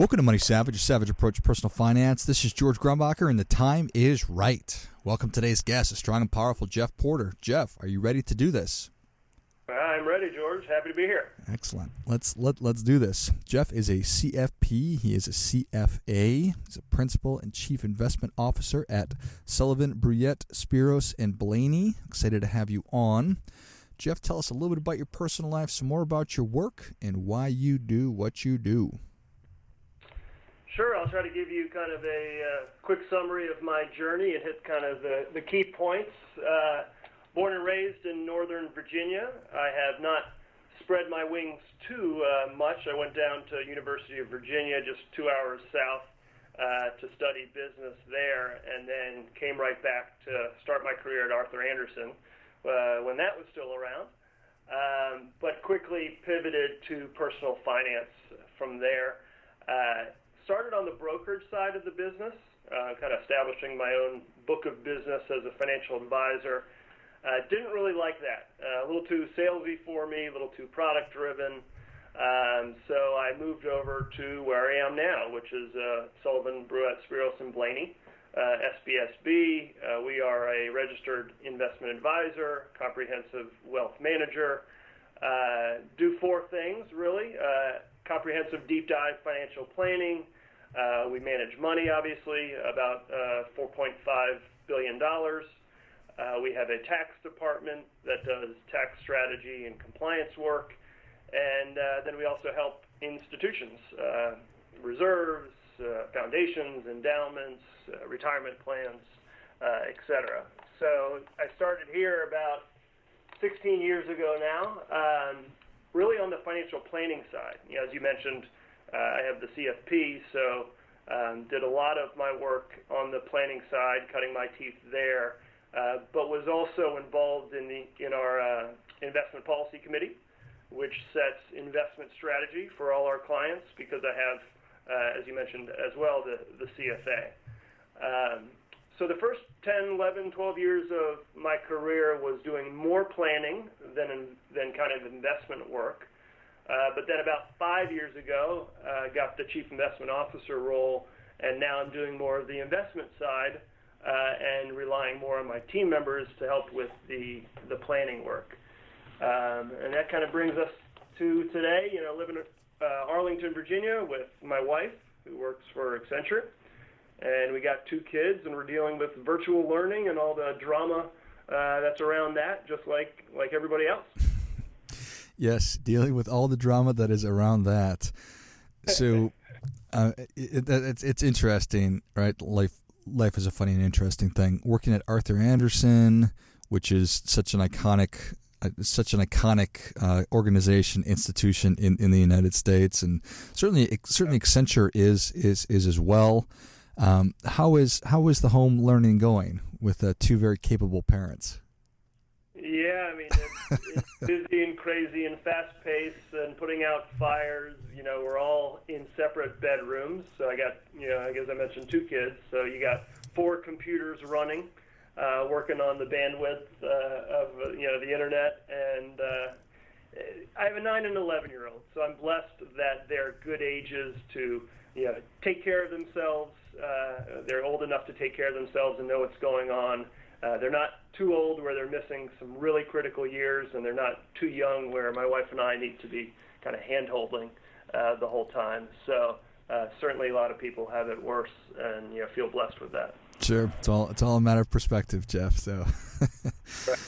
Welcome to Money Savage, a savage approach to personal finance. This is George Grombacher, and the time is right. Welcome today's guest, a strong and powerful Jeff Porter. Jeff, are you ready to do this? I'm ready, George. Happy to be here. Excellent. Let's let let's do this. Jeff is a CFP. He is a CFA. He's a principal and chief investment officer at Sullivan, Bruyette, Speros, and Blayney. Excited to have you on. Jeff, tell us a little bit about your personal life, some more about your work, and why you do what you do. Sure, I'll try to give you kind of a uh, quick summary of my journey and hit kind of the, the key points. Uh, born and raised in Northern Virginia, I have not spread my wings too uh, much. I went down to University of Virginia, just two hours south, uh, to study business there, and then came right back to start my career at Arthur Andersen uh, when that was still around. Um, but quickly pivoted to personal finance from there. Uh, started on the brokerage side of the business, uh, kind of establishing my own book of business as a financial advisor. Uh, didn't really like that. Uh, a little too salesy for me, a little too product driven. Um, so I moved over to where I am now, which is uh, Sullivan, Bruyette, Speros, and Blayney, uh, SBSB. Uh, we are a registered investment advisor, comprehensive wealth manager. Uh, do four things really: uh, comprehensive deep dive financial planning, uh, we manage money, obviously, about uh, $4.5 billion. Uh, we have a tax department that does tax strategy and compliance work. And uh, then we also help institutions, uh, reserves, uh, foundations, endowments, retirement plans, et cetera. So I started here about 16 years ago now, um, really on the financial planning side. You know, as you mentioned, uh, I have the CFP, so um, did a lot of my work on the planning side, cutting my teeth there, uh, but was also involved in the in our uh, investment policy committee, which sets investment strategy for all our clients. Because I have, uh, as you mentioned as well, the the CFA. Um, so the first 10, 11, 12 years of my career was doing more planning than than kind of investment work. Uh, but then about five years ago, I uh, got the chief investment officer role, and now I'm doing more of the investment side uh, and relying more on my team members to help with the the planning work. Um, and that kind of brings us to today. You know, living in uh, Arlington, Virginia, with my wife, who works for Accenture, and we got two kids, and we're dealing with virtual learning and all the drama uh, that's around that, just like like everybody else. Yes, dealing with all the drama that is around that. So, uh, it, it's it's interesting, right? Life life is a funny and interesting thing. Working at Arthur Andersen, which is such an iconic uh, such an iconic uh, organization institution in, in the United States, and certainly certainly Accenture is is is as well. Um, how is how is the home learning going with uh, two very capable parents? busy and crazy and fast paced and putting out fires. You know, we're all in separate bedrooms. So I got, you know, I guess I mentioned two kids. So you got four computers running, uh, working on the bandwidth uh, of you know the internet, and uh, I have a nine and eleven year old. So I'm blessed that they're good ages to you know take care of themselves. Uh, they're old enough to take care of themselves and know what's going on uh, they're not too old where they're missing some really critical years, and they're not too young where my wife and I need to be kind of hand holding uh, the whole time. So uh, certainly a lot of people have it worse, and you know feel blessed with that. Sure, it's all it's all a matter of perspective, Jeff. So, right.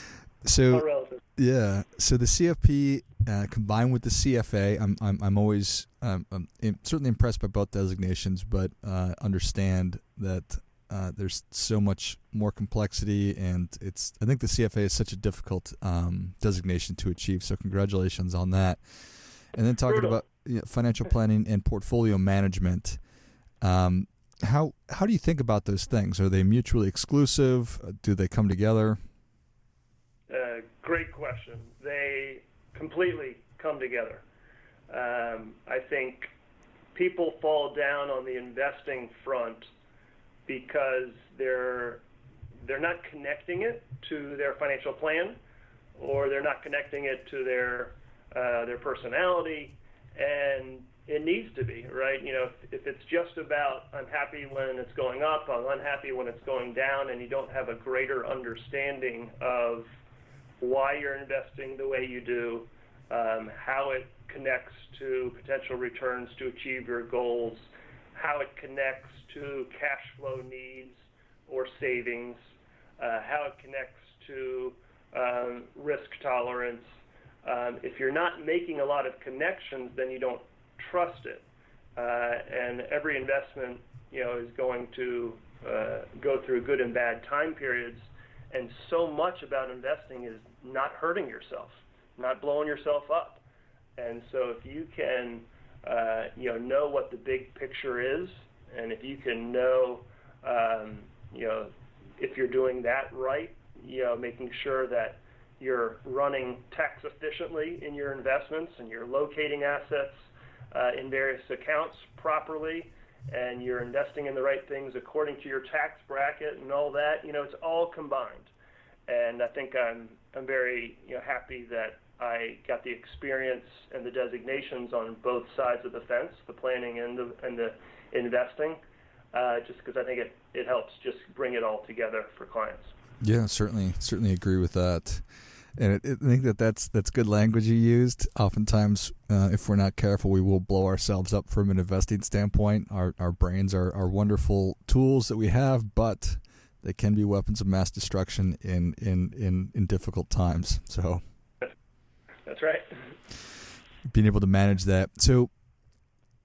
so yeah, so the CFP uh, combined with the CFA, I'm I'm, I'm always um, I'm certainly impressed by both designations, but uh, understand that uh, there's so much more complexity, and it's. I think the CFA is such a difficult um, designation to achieve. So congratulations on that. And then talking about you know, financial planning and portfolio management. Um, how how do you think about those things? Are they mutually exclusive? Do they come together? Uh, great question. They completely come together. Um, I think people fall down on the investing front because they're they're not connecting it to their financial plan, or they're not connecting it to their uh, their personality, and it needs to be right. You know, if, if it's just about I'm happy when it's going up, I'm unhappy when it's going down, and you don't have a greater understanding of why you're investing the way you do, um, how it connects to potential returns to achieve your goals, how it connects to cash flow needs or savings, uh, how it connects to um, risk tolerance. Um, if you're not making a lot of connections, then you don't trust it. Uh, and every investment, you know, is going to uh, go through good and bad time periods. And so much about investing is not hurting yourself, not blowing yourself up. And so if you can, uh, you know, know what the big picture is, and if you can know, um, you know, if you're doing that right, you know, making sure that you're running tax efficiently in your investments and you're locating assets uh, in various accounts properly and you're investing in the right things according to your tax bracket and all that, you know, it's all combined. And I think I'm I'm very you know happy that I got the experience and the designations on both sides of the fence, the planning and the and the investing, uh, just because I think it it helps just bring it all together for clients. Yeah, certainly certainly agree with that. And I think that that's that's good language you used. Oftentimes, uh, if we're not careful, we will blow ourselves up from an investing standpoint. Our our brains are, are wonderful tools that we have, but they can be weapons of mass destruction in in in, in difficult times. So that's right. Being able to manage that. So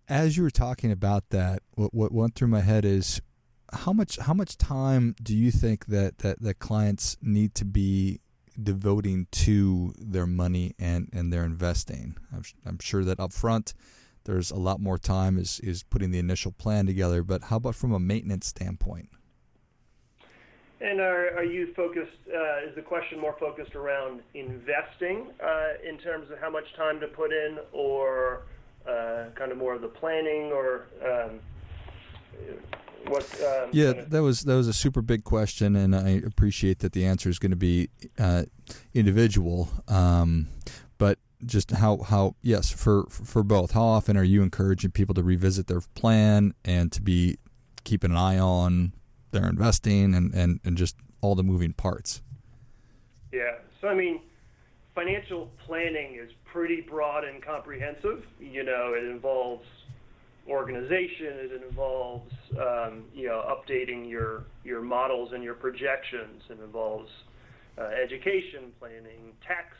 as you were talking about that, what what went through my head is how much how much time do you think that that, that clients need to be devoting to their money and, and their investing? I'm, I'm sure that up front there's a lot more time is is putting the initial plan together, but how about from a maintenance standpoint? And are, are you focused, uh, is the question more focused around investing uh, in terms of how much time to put in, or uh, kind of more of the planning, or um, what? Um, yeah, that was that was a super big question, and I appreciate that the answer is going to be uh, individual. Um, but just how how yes for for both. How often are you encouraging people to revisit their plan and to be keeping an eye on their investing and, and, and just all the moving parts. Yeah. So, I mean, financial planning is pretty broad and comprehensive. You know, it involves organization, it involves, um, you know, updating your, your models and your projections, it involves uh, education planning, tax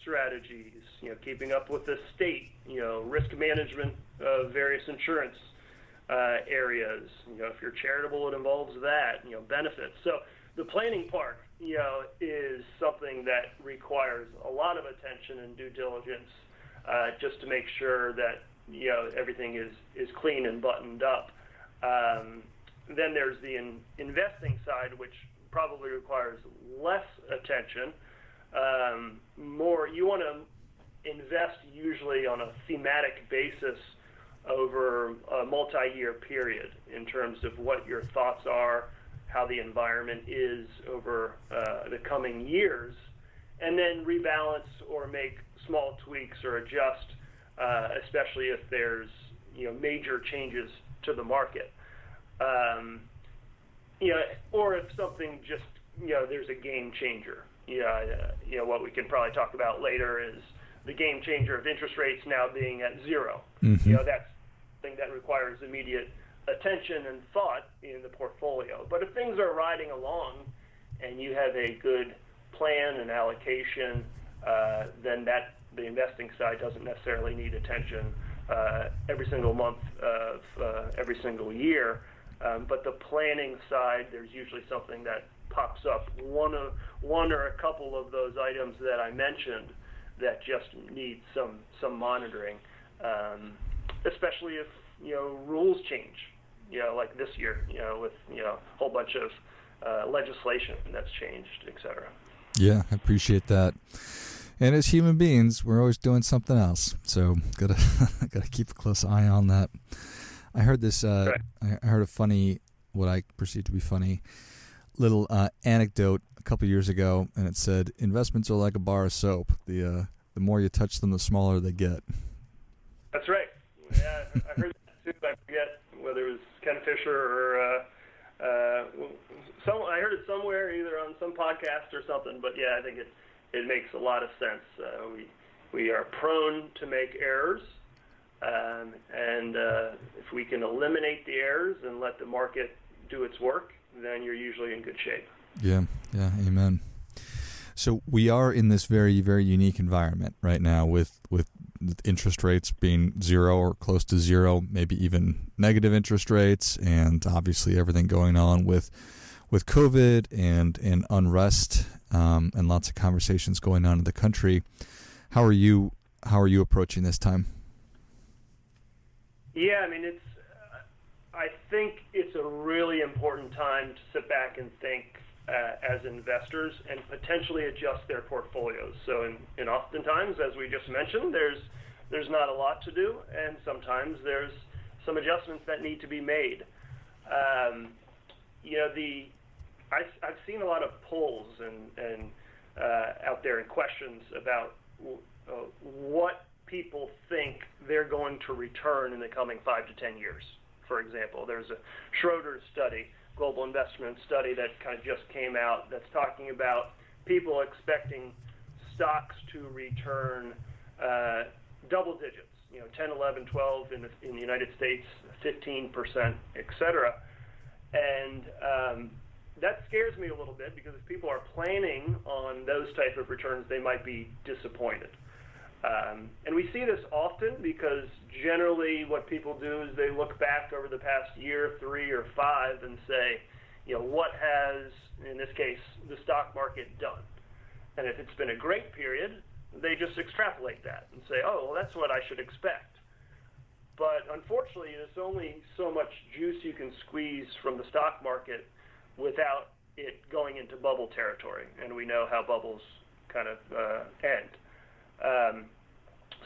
strategies, you know, keeping up with the state, you know, risk management of various insurance uh, areas. You know, if you're charitable, it involves that. You know, benefits. So the planning part, you know, is something that requires a lot of attention and due diligence, uh, just to make sure that you know everything is is clean and buttoned up. Um, then there's the in, investing side, which probably requires less attention. Um, more, you want to invest usually on a thematic basis over a multi-year period in terms of what your thoughts are, how the environment is over uh, the coming years, and then rebalance or make small tweaks or adjust, uh, especially if there's you know major changes to the market. Um, you know, or if something just you know there's a game changer. You know, uh, you know what we can probably talk about later is the game changer of interest rates now being at 0 mm-hmm. You know, that's something that requires immediate attention and thought in the portfolio. But if things are riding along and you have a good plan and allocation, uh, then that the investing side doesn't necessarily need attention uh, every single month of uh, every single year. Um, but the planning side, there's usually something that pops up. One, of, one or a couple of those items that I mentioned that just need some some monitoring. Um, especially if you know rules change. you know, like this year, you know, with you know a whole bunch of uh, legislation that's changed, et cetera. Yeah, I appreciate that. And as human beings, we're always doing something else, so gotta gotta keep a close eye on that. I heard this. Uh, right. I heard a funny, what I perceive to be funny, little uh, anecdote a couple years ago, and it said investments are like a bar of soap. The uh, the more you touch them, the smaller they get. I heard that too. I forget whether it was Ken Fisher or uh, uh, some. I heard it somewhere, either on some podcast or something. But yeah, I think it it makes a lot of sense. Uh, we we are prone to make errors, um, and uh, if we can eliminate the errors and let the market do its work, then you're usually in good shape. Yeah, yeah, amen. So we are in this very, very unique environment right now with with interest rates being zero or close to zero, maybe even negative interest rates, and obviously everything going on with with COVID and and unrest um, and lots of conversations going on in the country. How are you? How are you approaching this time? Yeah, I mean it's. I think it's a really important time to sit back and think as investors and potentially adjust their portfolios. So, in, in oftentimes, as we just mentioned, there's there's not a lot to do, and sometimes there's some adjustments that need to be made. Um, you know, the I, I've seen a lot of polls and and uh, out there and questions about uh, what people think they're going to return in the coming five to ten years. For example, there's a Schroders study global investment study that kind of just came out that's talking about people expecting stocks to return uh, double digits, you know, 10, 11, 12 in the, in the United States, 15%, et cetera. And um, that scares me a little bit because if people are planning on those type of returns, they might be disappointed. Um, and we see this often because generally what people do is they look back over the past year, three or five, and say, you know, what has, in this case, the stock market done? And if it's been a great period, they just extrapolate that and say, oh, well, that's what I should expect. But unfortunately, there's only so much juice you can squeeze from the stock market without it going into bubble territory. And we know how bubbles kind of uh, end. Um,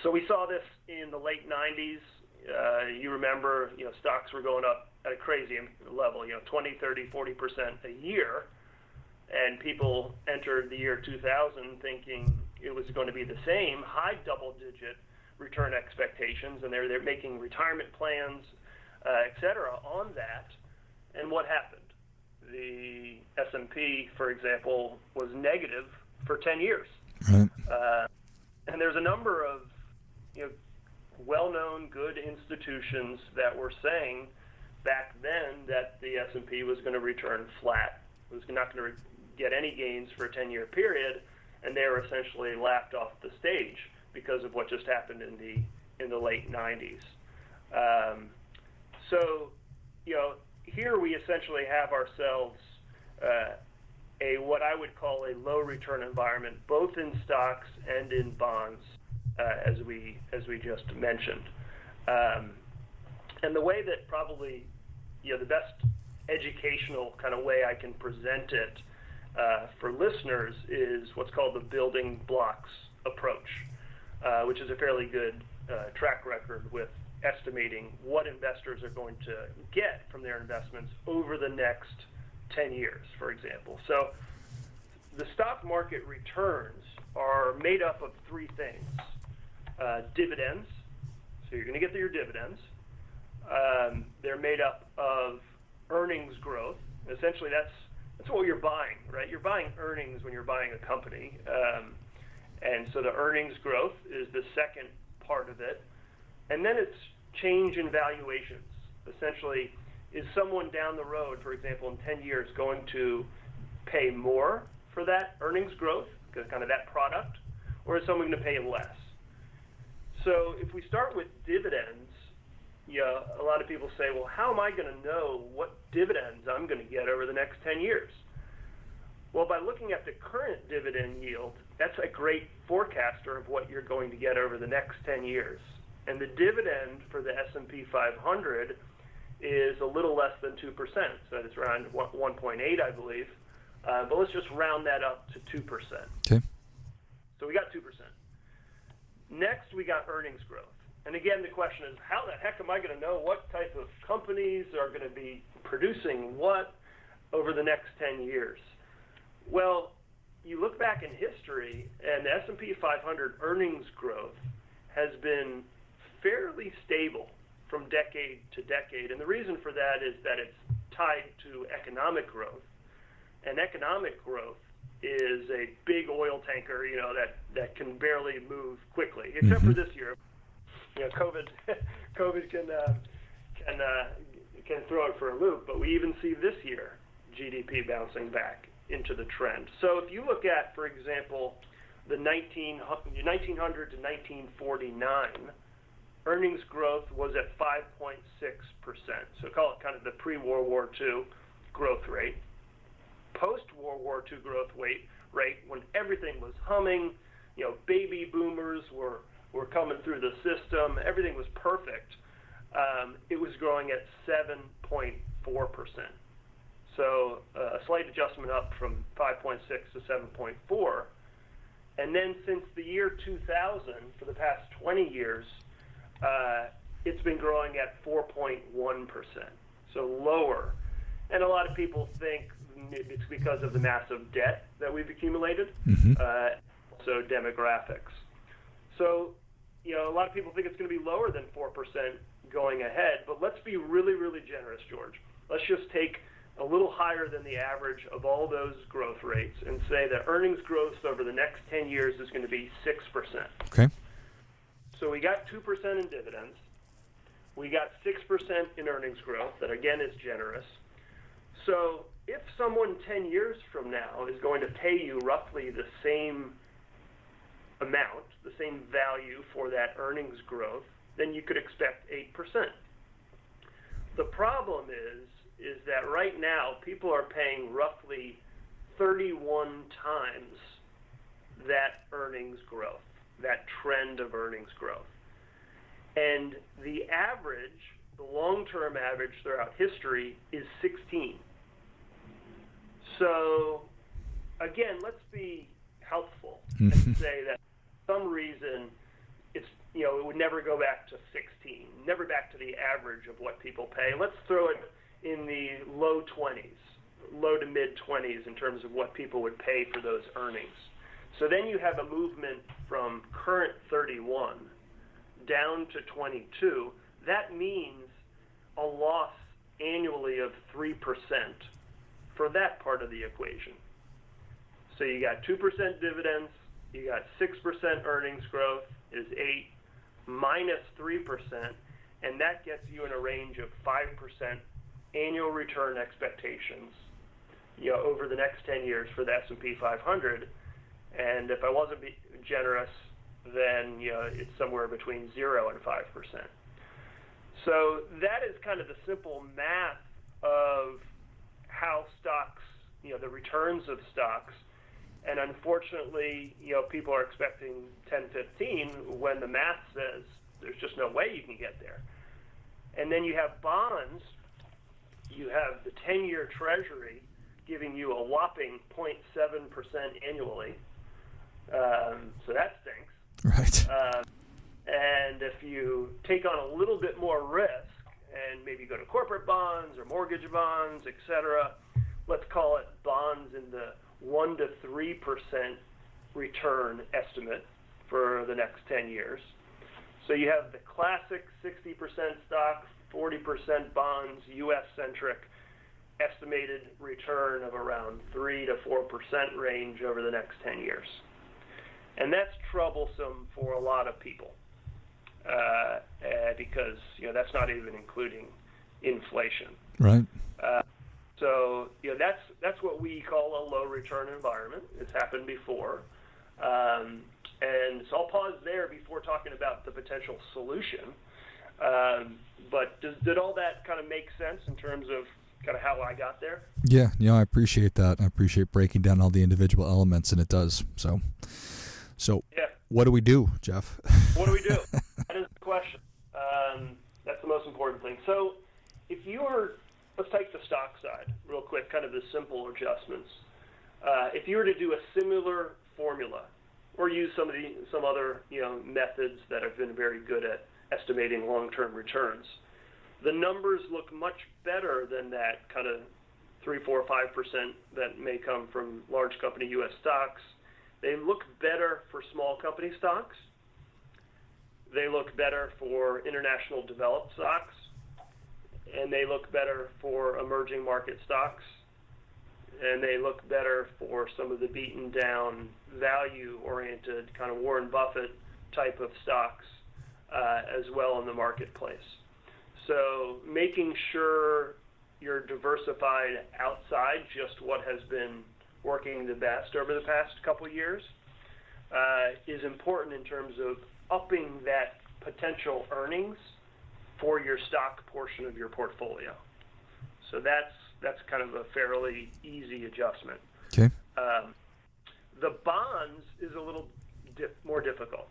so we saw this in the late 90s. Uh, you remember, you know, stocks were going up at a crazy level, you know, 20, 30, 40 percent a year, and people entered the year 2000 thinking it was going to be the same, high double-digit return expectations, and they're they're making retirement plans, uh, et cetera, on that. And what happened? The S&P, for example, was negative for 10 years. Right. Uh, and there's a number of you know, well-known good institutions that were saying back then that the S&P was going to return flat, was not going to get any gains for a 10-year period, and they were essentially laughed off the stage because of what just happened in the in the late 90s. Um, so, you know, here we essentially have ourselves uh, a what I would call a low return environment, both in stocks and in bonds, as we as we just mentioned. Um, and the way that probably, you know, the best educational kind of way I can present it uh, for listeners is what's called the building blocks approach, uh, which is a fairly good uh, track record with estimating what investors are going to get from their investments over the next 10 years, for example. So the stock market returns are made up of three things uh, dividends, so you're going to get your dividends. Um, they're made up of earnings growth. Essentially, that's that's what you're buying, right? You're buying earnings when you're buying a company, um, and so the earnings growth is the second part of it, and then it's change in valuations. Essentially, is someone down the road, for example, in 10 years, going to pay more for that earnings growth, kind of that product, or is someone going to pay less? So if we start with dividends, yeah, a lot of people say, well, how am I going to know what dividends I'm going to get over the next 10 years? Well, by looking at the current dividend yield, that's a great forecaster of what you're going to get over the next 10 years. And the dividend for the S&P 500 is a little less than 2%. So it's around 1.8, I believe. Uh, but let's just round that up to 2%. Okay. So we got 2%. Next, we got earnings growth. And again, the question is, how the heck am I going to know what type of companies are going to be producing what over the next 10 years? Well, you look back in history, and the S&P 500 earnings growth has been fairly stable from decade to decade. And the reason for that is that it's tied to economic growth. And economic growth is a big oil tanker, you know, that, that can barely move quickly, except mm-hmm. for this year. You know, COVID, COVID can uh, can uh, can throw it for a loop. But we even see this year GDP bouncing back into the trend. So if you look at, for example, the 19, 1900 to 1949 earnings growth was at 5.6%. So call it kind of the pre-World War II growth rate. Post-World War II growth rate, rate when everything was humming, you know, baby boomers were, were coming through the system, everything was perfect, um, it was growing at 7.4%. So uh, a slight adjustment up from 5.6 to 7.4. And then since the year 2000, for the past 20 years, uh, it's been growing at 4.1%, so lower. And a lot of people think it's because of the massive debt that we've accumulated, mm-hmm. uh, so demographics. So, you know, a lot of people think it's going to be lower than 4% going ahead, but let's be really, really generous, George. Let's just take a little higher than the average of all those growth rates and say that earnings growth over the next 10 years is going to be 6%. Okay. So we got 2% in dividends. We got 6% in earnings growth, that again is generous. So if someone 10 years from now is going to pay you roughly the same amount, the same value for that earnings growth, then you could expect 8%. The problem is is that right now people are paying roughly 31 times that earnings growth that trend of earnings growth. And the average, the long term average throughout history, is 16. So, again, let's be helpful mm-hmm. and say that some reason it's you know it would never go back to 16, never back to the average of what people pay. Let's throw it in the low 20s, low to mid 20s in terms of what people would pay for those earnings. So then you have a movement from current 31 down to 22. That means a loss annually of 3% for that part of the equation. So you got 2% dividends, you got 6% earnings growth is 8 minus 3%, and that gets you in a range of 5% annual return expectations you know, over the next 10 years for the S&P 500 and if I wasn't generous, then you know it's somewhere between zero and five percent. So that is kind of the simple math of how stocks, you know, the returns of stocks. And unfortunately, you know, people are expecting 10, 15 when the math says there's just no way you can get there. And then you have bonds. You have the 10-year Treasury giving you a whopping 0.7% annually um, so that stinks. Right. Uh, and if you take on a little bit more risk and maybe go to corporate bonds or mortgage bonds, et cetera, let's call it bonds in the 1 to 3% return estimate for the next 10 years. So you have the classic 60% stock, 40% bonds, US centric estimated return of around 3 to 4% range over the next 10 years and that's troublesome for a lot of people uh, uh, because you know that's not even including inflation. Right. Uh, so you know that's that's what we call a low return environment. It's happened before, um, and so I'll pause there before talking about the potential solution. Um, but does, did all that kind of make sense in terms of kind of how I got there? Yeah, you know, I appreciate that. I appreciate breaking down all the individual elements, and it does. So, so, yeah. what do we do, Jeff? what do we do? that is the question. Um, that's the most important thing. So, if you were, let's take the stock side real quick, kind of the simple adjustments. Uh, if you were to do a similar formula or use some of the some other you know methods that have been very good at estimating long-term returns, the numbers look much better than that kind of three, four, five percent that may come from large company U.S. stocks. They look better for small company stocks. They look better for international developed stocks, and they look better for emerging market stocks and they look better for some of the beaten down, value oriented, kind of Warren Buffett type of stocks uh, as well in the marketplace. So making sure you're diversified outside just what has been working the best over the past couple years uh, is important in terms of upping that potential earnings for your stock portion of your portfolio. So that's that's kind of a fairly easy adjustment. Okay. Um, the bonds is a little dip, more difficult.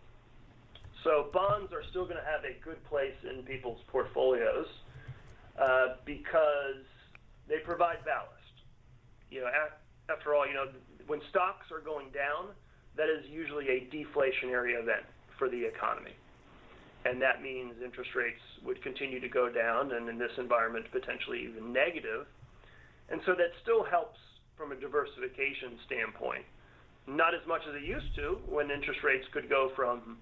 So bonds are still going to have a good place in people's portfolios uh, because they provide ballast. You know, after all, you know, when stocks are going down, that is usually a deflationary event for the economy. And that means interest rates would continue to go down, and in this environment, potentially even negative. And so that still helps from a diversification standpoint. Not as much as it used to when interest rates could go from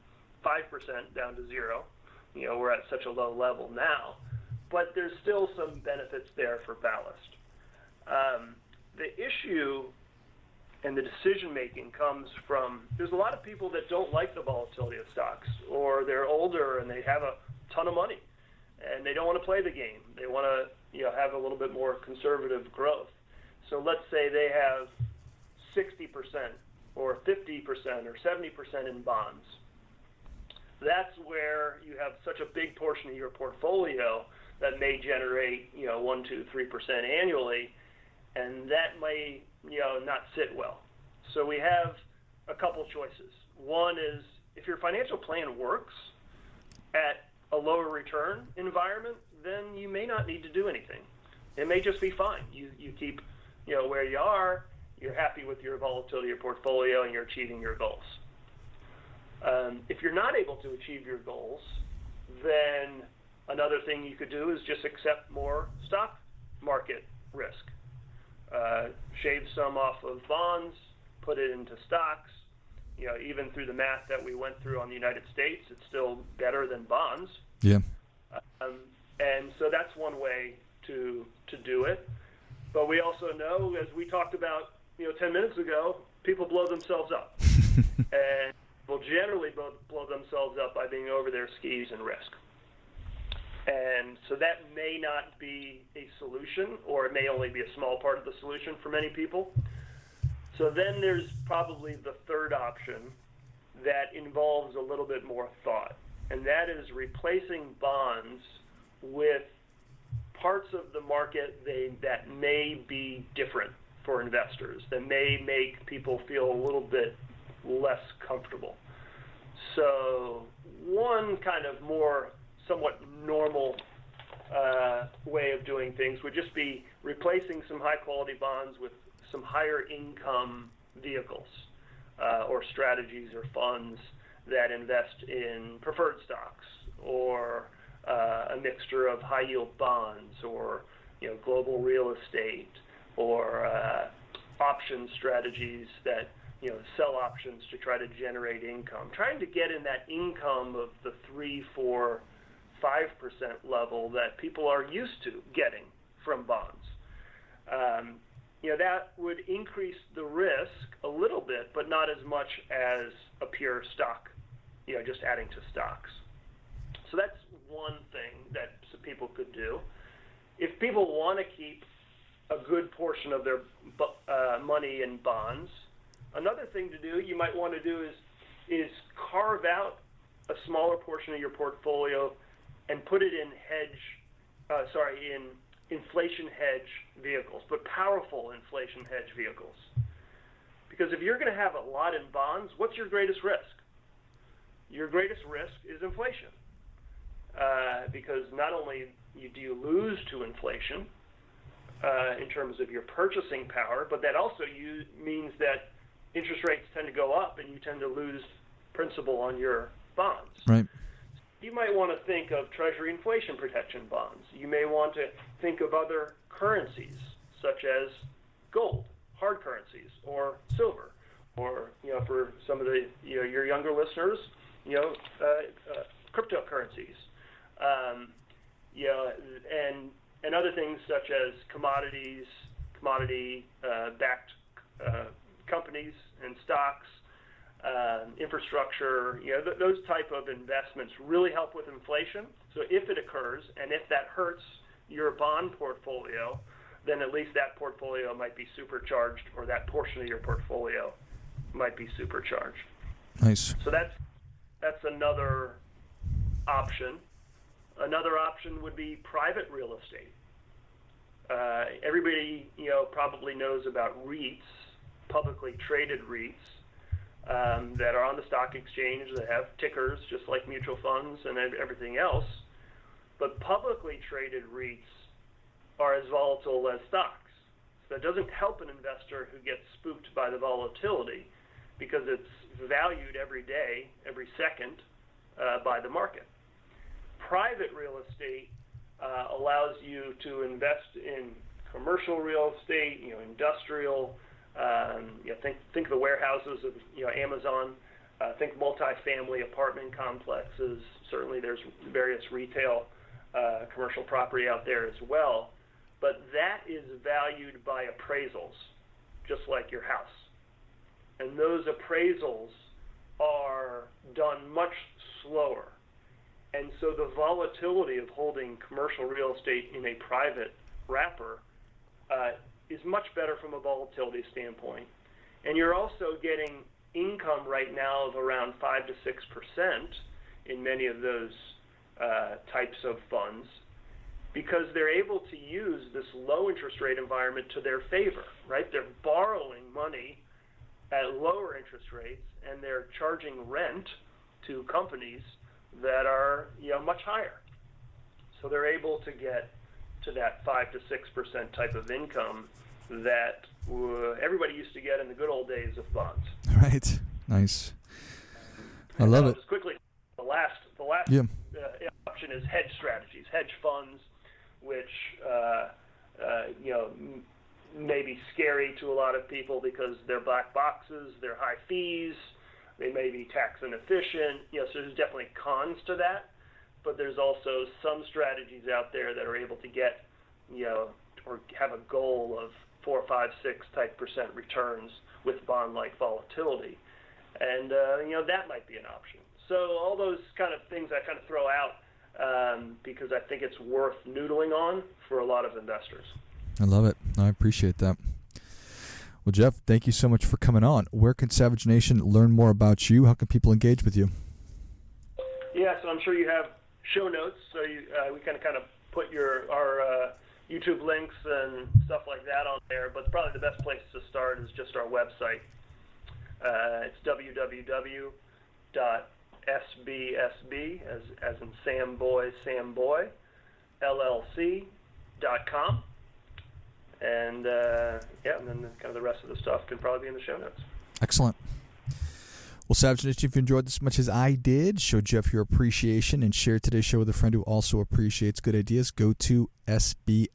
5% down to zero. You know, we're at such a low level now. But there's still some benefits there for ballast. Um, the issue and the decision making comes from there's a lot of people that don't like the volatility of stocks or they're older and they have a ton of money and they don't want to play the game. They want to you know, have a little bit more conservative growth. So let's say they have 60% or 50% or 70% in bonds. That's where you have such a big portion of your portfolio that may generate, you know, 1 2 3% annually, and that may, you know, not sit well. So we have a couple choices. One is if your financial plan works at a lower return environment, then you may not need to do anything. It may just be fine. You you keep you know where you are. You're happy with your volatility your portfolio, and you're achieving your goals. Um, if you're not able to achieve your goals, then another thing you could do is just accept more stock market risk. Uh, shave some off of bonds, put it into stocks. You know, even through the math that we went through on the United States, it's still better than bonds. Yeah. Um, and so that's one way to to do it. But we also know, as we talked about, you know, 10 minutes ago, people blow themselves up, and will generally blow, blow themselves up by being over their skis and risk. And so that may not be a solution, or it may only be a small part of the solution for many people. So then there's probably the third option that involves a little bit more thought, and that is replacing bonds with parts of the market they, that may be different for investors, that may make people feel a little bit less comfortable. So, one kind of more somewhat normal uh, way of doing things would just be replacing some high quality bonds with some higher income vehicles uh, or strategies or funds that invest in preferred stocks or uh, a mixture of high yield bonds or you know global real estate or uh, option strategies that you know sell options to try to generate income. Trying to get in that income of the three, four, level that people are used to getting from bonds. Um, you know that would increase the risk a little bit, but not as much as a pure stock. You know, just adding to stocks. So that's one thing that people could do. If people want to keep a good portion of their uh, money in bonds, another thing to do you might want to do is is carve out a smaller portion of your portfolio and put it in hedge, uh, sorry, in inflation hedge vehicles, but powerful inflation hedge vehicles. Because if you're going to have a lot in bonds, what's your greatest risk? Your greatest risk is inflation uh, because not only do you lose to inflation uh, in terms of your purchasing power? But that also you, means that interest rates tend to go up and you tend to lose principal on your bonds. Right. You might want to think of Treasury inflation protection bonds. You may want to think of other currencies, such as gold, hard currencies, or silver, or you know, for some of the you know, your younger listeners, you know, uh, uh, cryptocurrencies, um, you know, and and other things such as commodities, commodity uh, backed uh, companies and stocks, uh, infrastructure, you know, th- those type of investments really help with inflation. So if it occurs and if that hurts your bond portfolio, then at least that portfolio might be supercharged or that portion of your portfolio might be supercharged. Nice. So that's that's another option. Another option would be private real estate. Uh, everybody, you know, probably knows about REITs, publicly traded REITs, um, that are on the stock exchange that have tickers just like mutual funds and everything else. But publicly traded REITs are as volatile as stocks. So that doesn't help an investor who gets spooked by the volatility because it's valued every day, every second uh, by the market. Private real estate uh, allows you to invest in commercial real estate, you know, industrial, um, you know, think think of the warehouses of you know Amazon. Uh, think multifamily apartment complexes. Certainly, there's various retail, uh, commercial property out there as well. But that is valued by appraisals, just like your house. And those appraisals are done much slower. And so the volatility of holding commercial real estate in a private wrapper uh, is much better from a volatility standpoint. And you're also getting income right now of around 5 to 6% in many of those uh, types of funds because they're able to use this low interest rate environment to their favor, right? They're borrowing money at lower interest rates and they're charging rent to companies that are, you know, much higher. So they're able to get to that 5 to 6% type of income that uh, everybody used to get in the good old days of bonds. Right. Nice. I love it. Just quickly, the last the last yeah. uh, option is hedge strategies, hedge funds, which uh, uh, you know may be scary to a lot of people because they're black boxes, they're high fees, they may be tax inefficient. You know, so there's definitely cons to that but there's also some strategies out there that are able to get, you know, or have a goal of four, five, six type percent returns with bond-like volatility, and uh, you know that might be an option. So all those kind of things I kind of throw out um, because I think it's worth noodling on for a lot of investors. I love it. I appreciate that. Well, Jeff, thank you so much for coming on. Where can Savage Nation learn more about you? How can people engage with you? Yeah, so I'm sure you have show notes. So you, uh, we kind of kind of put your our uh, YouTube links and stuff like that on there. But probably the best place to start is just our website. Uh, it's www.sbsb as as in Sam Boy Sam Boy LLC.com. And uh, yeah, and then kind of the rest of the stuff can probably be in the show notes. Excellent. Well, Savage Nation, if you enjoyed this as much as I did, show Jeff your appreciation and share today's show with a friend who also appreciates good ideas. Go to sbsbllc.com.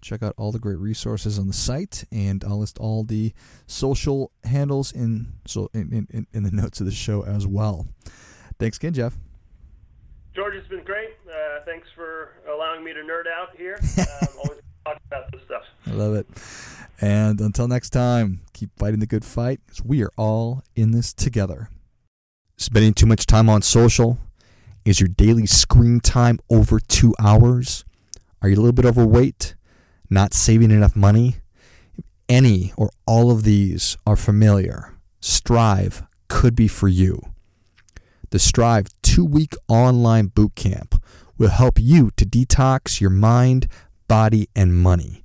Check out all the great resources on the site, and I'll list all the social handles in so in, in, in the notes of the show as well. Thanks again, Jeff. George, it's been great. Uh, thanks for allowing me to nerd out here. Um, always talk about this stuff. I love it. And until next time, keep fighting the good fight because we are all in this together. Spending too much time on social? Is your daily screen time over two hours? Are you a little bit overweight? Not saving enough money? any or all of these are familiar, Strive could be for you. The Strive two week online boot camp will help you to detox your mind, body, and money